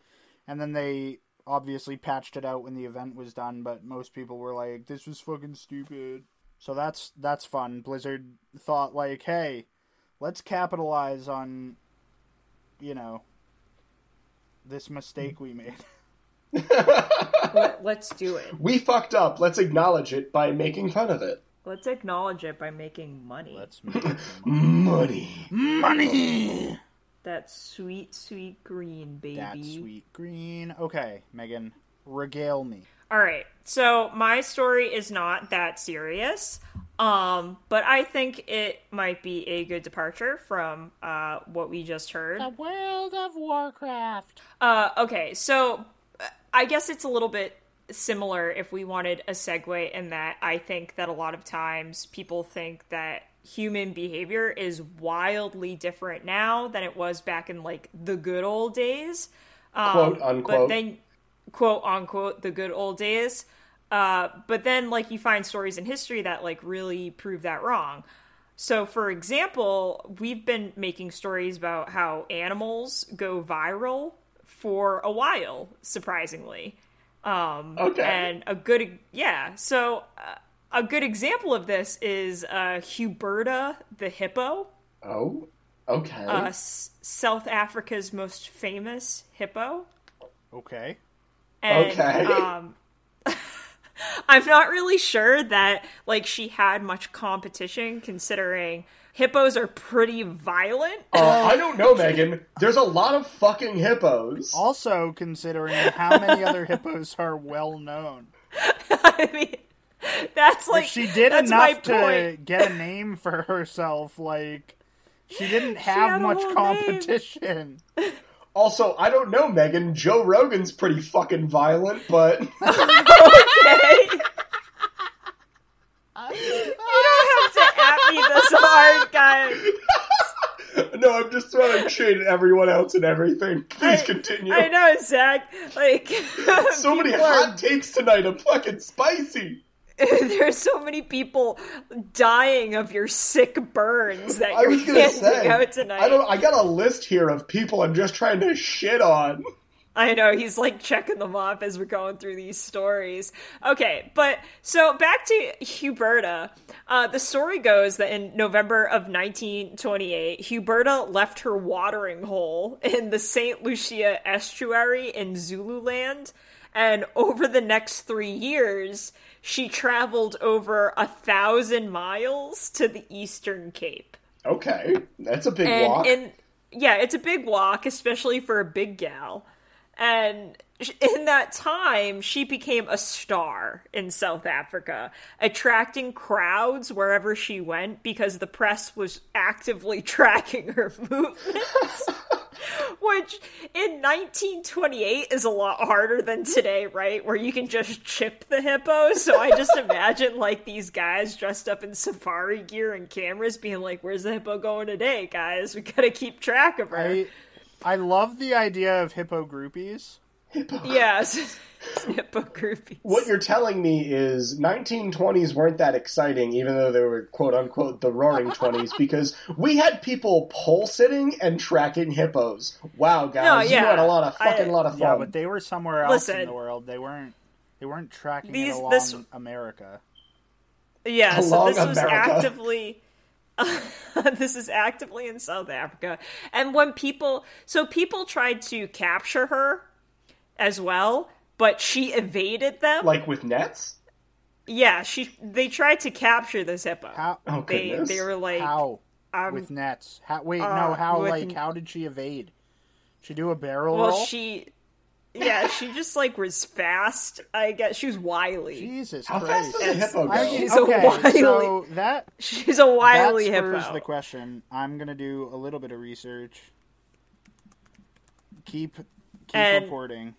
and then they obviously patched it out when the event was done. But most people were like, "This was fucking stupid." So that's that's fun. Blizzard thought like, "Hey, let's capitalize on, you know, this mistake we made." Let, let's do it. we fucked up let's acknowledge it by making fun of it Let's acknowledge it by making money. Let's make it money money. That sweet, sweet green, baby. That sweet green. Okay, Megan, regale me. All right. So my story is not that serious, um, but I think it might be a good departure from uh, what we just heard. The World of Warcraft. Uh, okay, so uh, I guess it's a little bit similar if we wanted a segue in that I think that a lot of times people think that human behavior is wildly different now than it was back in like the good old days. Um, Quote, But unquote. then, quote unquote, the good old days. Uh, but then, like, you find stories in history that like really prove that wrong. So, for example, we've been making stories about how animals go viral for a while, surprisingly. Um, Okay. And a good, yeah. So, uh, a good example of this is uh, Huberta the hippo, oh okay uh, S- South Africa's most famous hippo. Okay. And, Okay. Um, I'm not really sure that like she had much competition considering hippos are pretty violent. Uh, I don't know, Megan. There's a lot of fucking hippos. Also, considering how many other hippos are well known. I mean, that's like If she did enough to point. get a name for herself, like she didn't have a much whole name. competition. Also, I don't know, Megan. Joe Rogan's pretty fucking violent, but Okay. you don't have to at me this hard, guys. no, I'm just throwing shade at everyone else and everything. Please I- continue. I know, Zach. Like so many people are- takes tonight. I'm fucking spicy. There's so many people dying of your sick burns that I you're handing say. out tonight. I don't. I got a list here of people I'm just trying to shit on. I know he's like checking them off as we're going through these stories. Okay, but so back to Huberta. Uh, the story goes that in November of 1928, Huberta left her watering hole in the St. Lucia estuary in Zululand, and over the next three years, she traveled over a thousand miles to the Eastern Cape. Okay, that's a big and walk. And yeah, it's a big walk, especially for a big gal. And in that time, she became a star in South Africa, attracting crowds wherever she went because the press was actively tracking her movements. Which in 1928 is a lot harder than today, right? Where you can just chip the hippo. So I just imagine like these guys dressed up in safari gear and cameras being like, Where's the hippo going today, guys? We gotta keep track of her. I I love the idea of hippo groupies. Yes. hippo groupies. what you're telling me is 1920s weren't that exciting, even though they were quote unquote the roaring 20s, because we had people pole sitting and tracking hippos. Wow, guys, No, you had a lot of fucking I- lot of fun. Yeah, but they were somewhere else in the world. They weren't. They weren't tracking These- it along this- America. Yeah, so Along this was actively this is actively in South Africa. And when people so people tried to capture her as well, but she evaded them. like with nets. yeah, she they tried to capture this hippo. How? Oh they goodness. they were like how? um, with nets? How? Wait, uh, no. How? with- Like, how did she evade? She do a barrel well roll? she yeah, she just like was fast. I guess she was wily. Jesus How Christ! fast does a hippo go? I- She's a okay, wily- so that She's a wily that spurs hippo. the question. I'm gonna do a little bit of research. Keep keep And- reporting.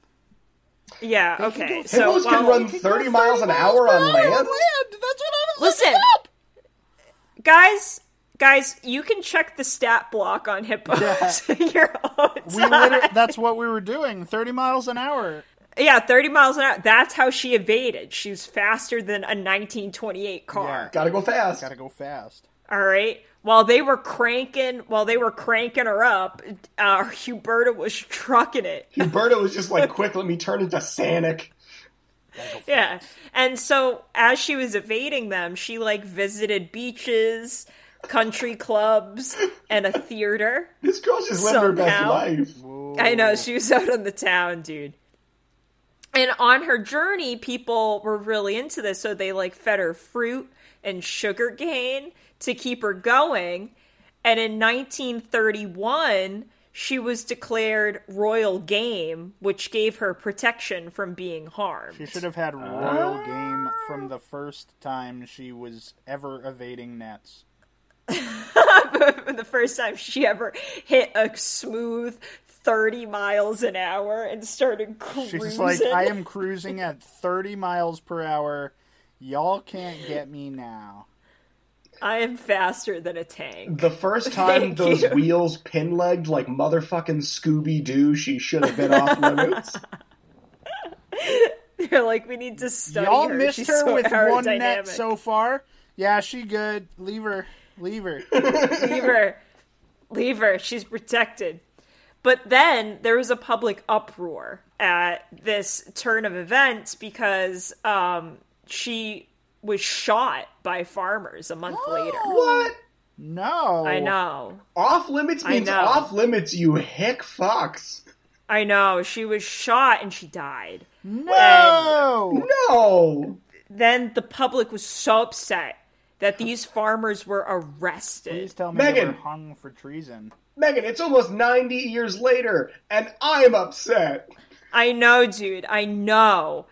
Yeah, okay. Hippos So can well, run 30 miles an hour on land. That's what I was Listen, guys, guys, you can check the stat block on hippos in your own We time. literally, that's what we were doing. Thirty miles an hour. yeah, thirty miles an hour. That's how she evaded. She was faster than a 1928 car. Yeah. Gotta go fast. Gotta go fast. All right. While they were cranking, while they were cranking her up, uh, Huberta was trucking it. Huberta was just like, quick, let me turn into Sanic. Yeah. And so as she was evading them, she like visited beaches, country clubs, and a theater. This girl just lived her best life. I know she was out on the town, dude. And on her journey, people were really into this, so they like fed her fruit and sugar cane to keep her going. And in 1931, she was declared royal game, which gave her protection from being harmed. She should have had royal oh. game from the first time she was ever evading nets. the first time she ever hit a smooth 30 miles an hour and started cruising. She's like, I am cruising at 30 miles per hour. Y'all can't get me now. I am faster than a tank. The first time Thank those you. wheels pin legged like motherfucking Scooby Doo, she should have been off limits. They're like, we need to study Y'all her. missed She's her so with one net so far. Yeah, she good. Leave her. Leave her. Leave her. Leave her. She's protected. But then there was a public uproar at this turn of events because um, she was shot by farmers a month later. what? No. I know. Off limits I means know. off limits, you hick fucks. I know. She was shot and she died. No. No! then the public was so upset that these farmers were arrested. Please tell me they Megan. were hung for treason. Megan, it's almost 90 years later, and I'm upset. I know, dude. I know.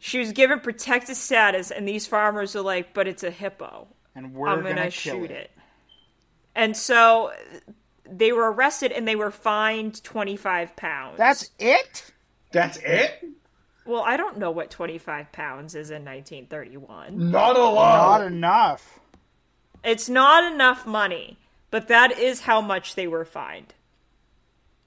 She was given protected status, and these farmers are like, "But it's a hippo. And we're I'm gonna, gonna, shoot it. it." And so they were arrested, and they were fined twenty five pounds. That's it? That's it? well, I don't know what twenty five pounds is in nineteen thirty one. Not a lot. Not enough. It's not enough money, but that is how much they were fined.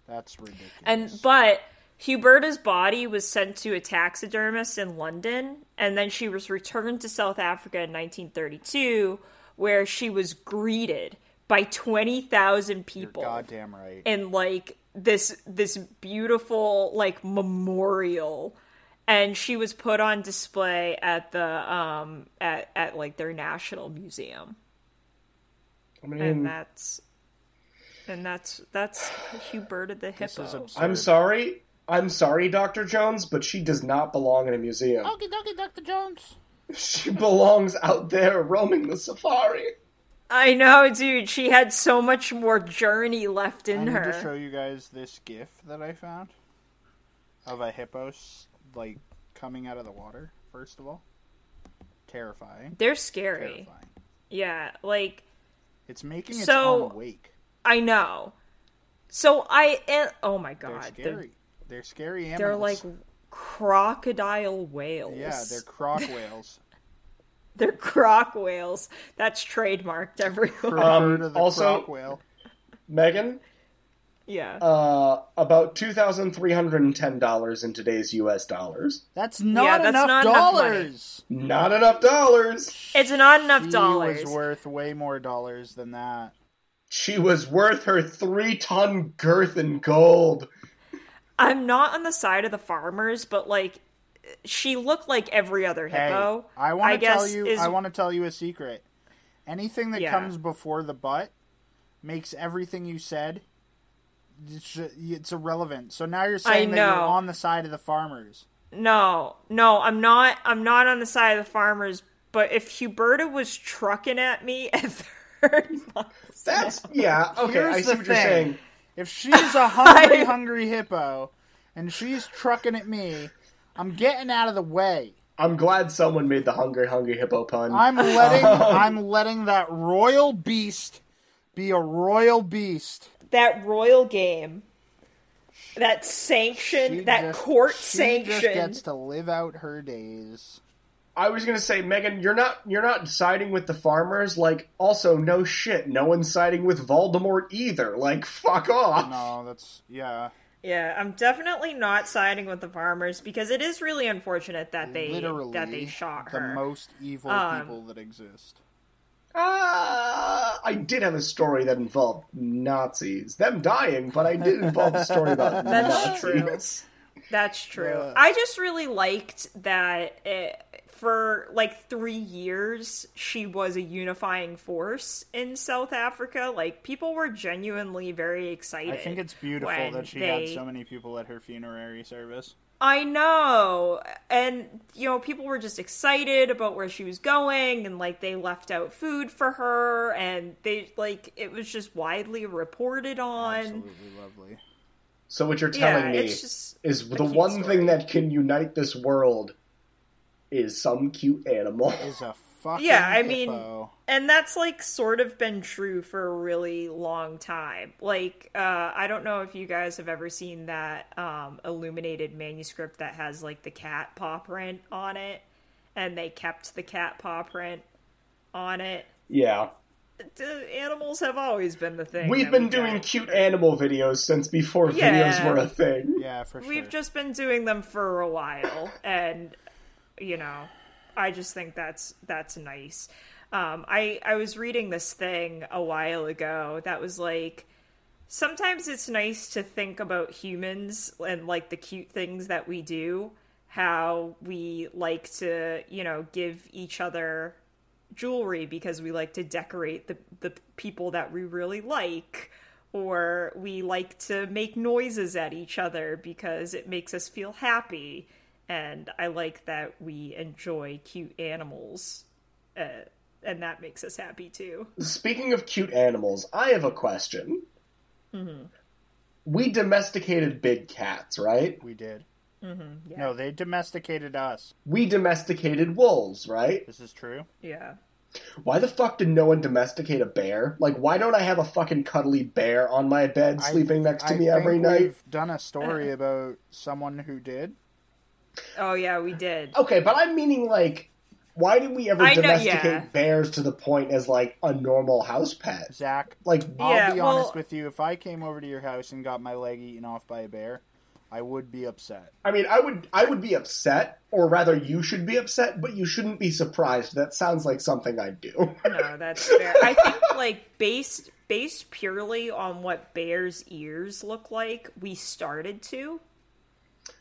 That's ridiculous. And but Huberta's body was sent to a taxidermist in London, and then she was returned to South Africa in 1932, where she was greeted by 20,000 people goddamn right. in like this this beautiful like memorial and she was put on display at the um at, at like their national museum I mean, and that's and that's that's Huberta the This is hippo. I'm sorry. I'm sorry, Dr. Jones, but she does not belong in a museum. Okie dokie, Dr. Jones. She belongs out there roaming the safari. I know, dude. She had so much more journey left in her. I in need to show you guys this gif that I found of a hippo like coming out of the water. First of all, terrifying. They're scary. Terrifying. Yeah, like It's making its So- own wake. I know. So I oh my They're god, scary. They're, scary they're, scary animals. they're like crocodile whales. yeah, they're croc whales. they're croc whales. That's trademarked everywhere. Um, Heard of the also- croc whale. Megan, yeah. uh, about $2,310 in today's US dollars. That's not that's enough not enough dollars. Not enough dollars. it's not enough She dollars. was worth way more dollars than that. She was worth her three ton girth in gold. I'm not on the side of the farmers, but like she looked like every other Hey, hippo. I want to tell you. is- I want to tell you a secret. Anything that Yeah. comes before the butt makes everything you said. It's, it's irrelevant. So now you're saying that you're on the side of the farmers. No, no, I'm not. I'm not on the side of the farmers. But if Huberta was trucking at me at third miles, That's, yeah, okay, Here's I see the what you're saying. If she's a hungry, hungry hippo, and she's trucking at me, I'm getting out of the way. I'm glad someone made the hungry, hungry hippo pun. I'm letting um, I'm letting that royal beast be a royal beast. that royal game, that sanction, She that just- court she sanction. just gets to live out her days. I was gonna say, Megan, you're not you're not siding with the farmers. Like, also, no shit, no one's siding with Voldemort either. Like, fuck off. No, that's yeah. Yeah, I'm definitely not siding with the farmers because it is really unfortunate that they Literally that they shot the most evil Um, people that exist. Uh, I did have a story that involved Nazis, them dying, but I did involve a story about That's Nazis. That's true. Yeah. I just really liked that it, for like three years she was a unifying force in South Africa. Like people were genuinely very excited. I think it's beautiful that she they- had so many people at her funerary service. I know. And, you know, people were just excited about where she was going, and, like, they left out food for her, and they, like, it was just widely reported on. Absolutely lovely. So what you're telling Yeah, me just is the one story. thing that can unite this world is some cute animal. Is a fucking Yeah, I mean- And that's, like, sort of been true for a really long time. Like, uh, I don't know if you guys have ever seen that um, illuminated manuscript that has, like, the cat paw print on it, and they kept the cat paw print on it. Yeah. Animals have always been the thing. We've been we doing get. cute animal videos since before Yeah. videos were a thing. Yeah, for sure. We've just been doing them for a while, and you know, I just think that's that's nice. Um, I I was reading this thing a while ago that was like sometimes it's nice to think about humans and like the cute things that we do how we like to you know give each other jewelry because we like to decorate the the people that we really like or we like to make noises at each other because it makes us feel happy and I like that we enjoy cute animals, uh, and that makes us happy too. Speaking of cute animals, I have a question. We domesticated big cats, right? We did. Yeah. No, they domesticated us. We domesticated wolves, right? This is true. Yeah. Why the fuck did no one domesticate a bear? Like, why don't I have a fucking cuddly bear on my bed I- sleeping next to I me every night? We've done a story about someone who did. Oh yeah, we did. Okay, but I'm meaning like, why did we ever I know- domesticate yeah. bears to the point as like a normal house pet? Zach, Like, I'll Yeah, be well- honest with you. If I came over to your house and got my leg eaten off by a bear, I would be upset. I mean, I would, I would be upset, or rather, you should be upset, but you shouldn't be surprised. That sounds like something I'd do. No, that's fair. I think like based based purely on what bears' ears look like, we started to,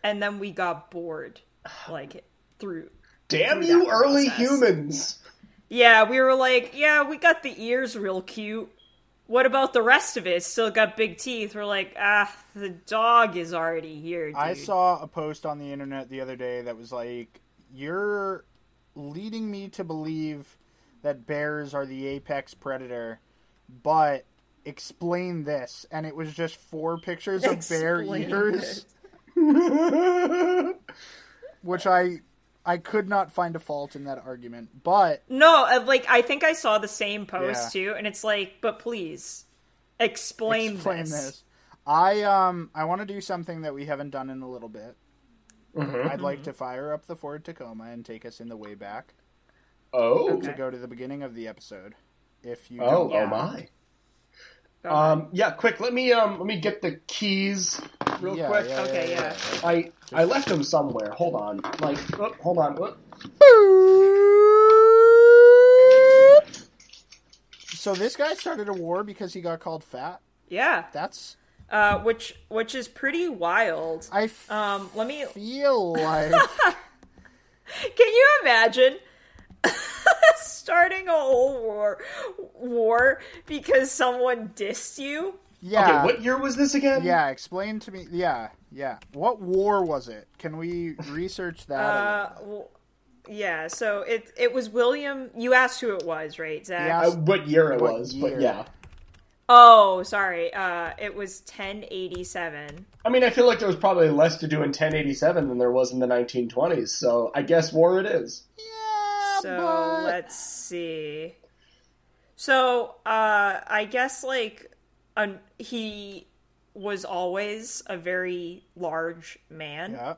and then we got bored, like through. Damn through you, early process. humans! Yeah, we were like, yeah, we got the ears real cute. What about the rest of it? Still got big teeth. We're like, ah, the dog is already here. Dude. I saw a post on the internet the other day that was like, "You're leading me to believe that bears are the apex predator, but explain this." And it was just four pictures of bear Explain ears, which I I could not find a fault in that argument. But No, uh, like I think I saw the same post Yeah. too, and it's like, but please explain, explain this. this. I um I want to do something that we haven't done in a little bit. Mm-hmm. I'd like to fire up the Ford Tacoma and take us in the way back Oh, to go to the beginning of the episode. If you oh, don't oh Yeah. my! Go. Um, yeah, quick. Let me um, let me get the keys real Yeah, quick. yeah, Okay, yeah. I I left them somewhere. Hold on. Like, oh, hold on. Oh. So this guy started a war because he got called fat. yeah, That's uh, which which is pretty wild. I f- Um, let me. feel like Can you imagine starting a whole war war because someone dissed you? yeah Okay, what year was this again? yeah. Explain to me. Yeah, yeah. What war was it? Can we research that? Uh, well, yeah. So it it was William. You asked who it was, right, Zach? Yeah. Uh, what year it What was, year? but yeah. Oh, sorry. Uh, it was 1087. I mean, I feel like there was probably less to do in 1087 than there was in the 1920s. So I guess war it is. yeah, So let's see. So uh, I guess like un- he was always a very large man, yeah.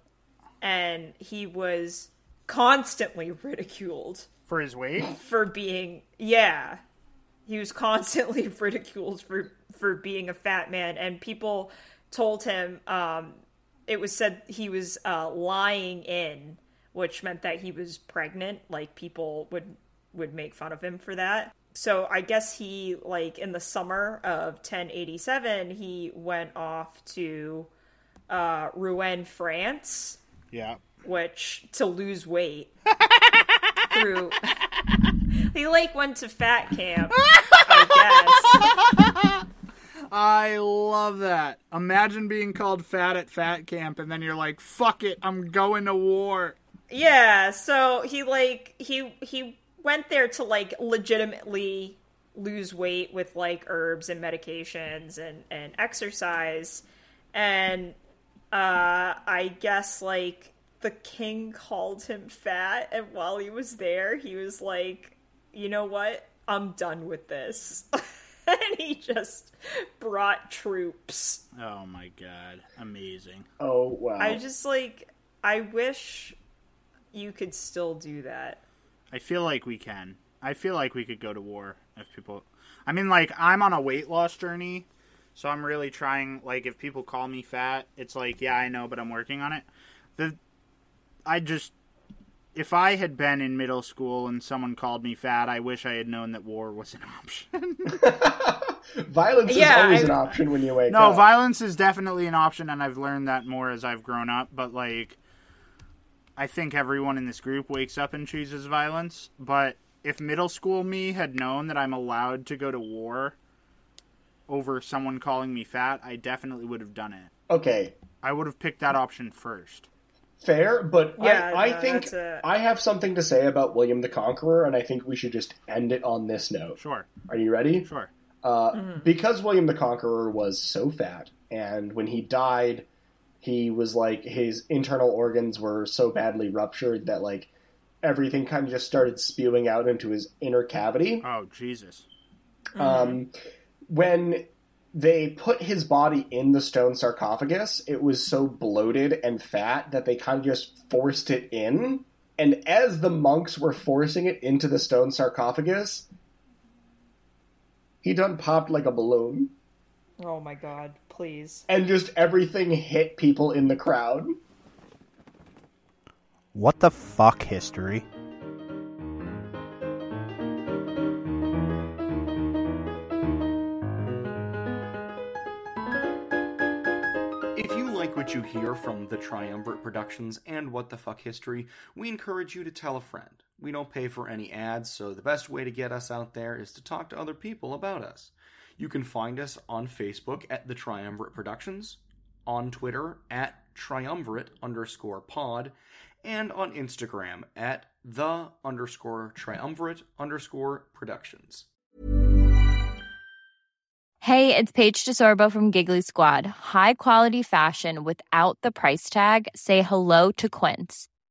and he was constantly ridiculed For his weight. for being yeah. He was constantly ridiculed for for being a fat man, and people told him um, it was said he was uh, lying in, which meant that he was pregnant. Like people would would make fun of him for that. So I guess he like in the summer of 1087 he went off to uh, Rouen, France, Yeah. which to lose weight through. he like went to fat camp, I guess. I love that. Imagine being called fat at fat camp, and then you're like, "Fuck it, I'm going to war." Yeah, so he like he he went there to like legitimately lose weight with like herbs and medications and and exercise. And uh I guess like the king called him fat and while he was there he was like you know what? I'm done with this. And he just brought troops. Oh my god, amazing. Oh, wow. I just like I wish you could still do that I feel like we can. I feel like we could go to war if people. I mean, like I'm on a weight loss journey, so I'm really trying. Like, if people call me fat, it's like, yeah, I know, but I'm working on it. The, I just, if I had been in middle school and someone called me fat, I wish I had known that war was an option. Violence Yeah, is always I- an option when you wake no, up. No, violence is definitely an option, and I've learned that more as I've grown up. But like, I think everyone in this group wakes up and chooses violence. But if middle school me had known that I'm allowed to go to war over someone calling me fat, I definitely would have done it. okay, I would have picked that option first. fair, but Yeah, I, I no, think that's a- I have something to say about William the Conqueror, and I think we should just end it on this note. Sure, Are you ready? sure. Uh, Because William the Conqueror was so fat, and when he died, he was like his internal organs were so badly ruptured that like everything kind of just started spewing out into his inner cavity. Oh Jesus. Um, when they put his body in the stone sarcophagus, it was so bloated and fat that they kind of just forced it in. And as the monks were forcing it into the stone sarcophagus, he done popped like a balloon. Oh my god, please. And just everything hit people in the crowd. What the fuck history? If you like what you hear from the Triumvirate Productions and What the Fuck History, we encourage you to tell a friend. We don't pay for any ads, so the best way to get us out there is to talk to other people about us. You can find us on Facebook at the Triumvirate Productions, on Twitter at triumvirate underscore pod, and on Instagram at the underscore triumvirate underscore productions. Hey, it's Paige DeSorbo from Giggly Squad. High quality fashion without the price tag. Say hello to Quince.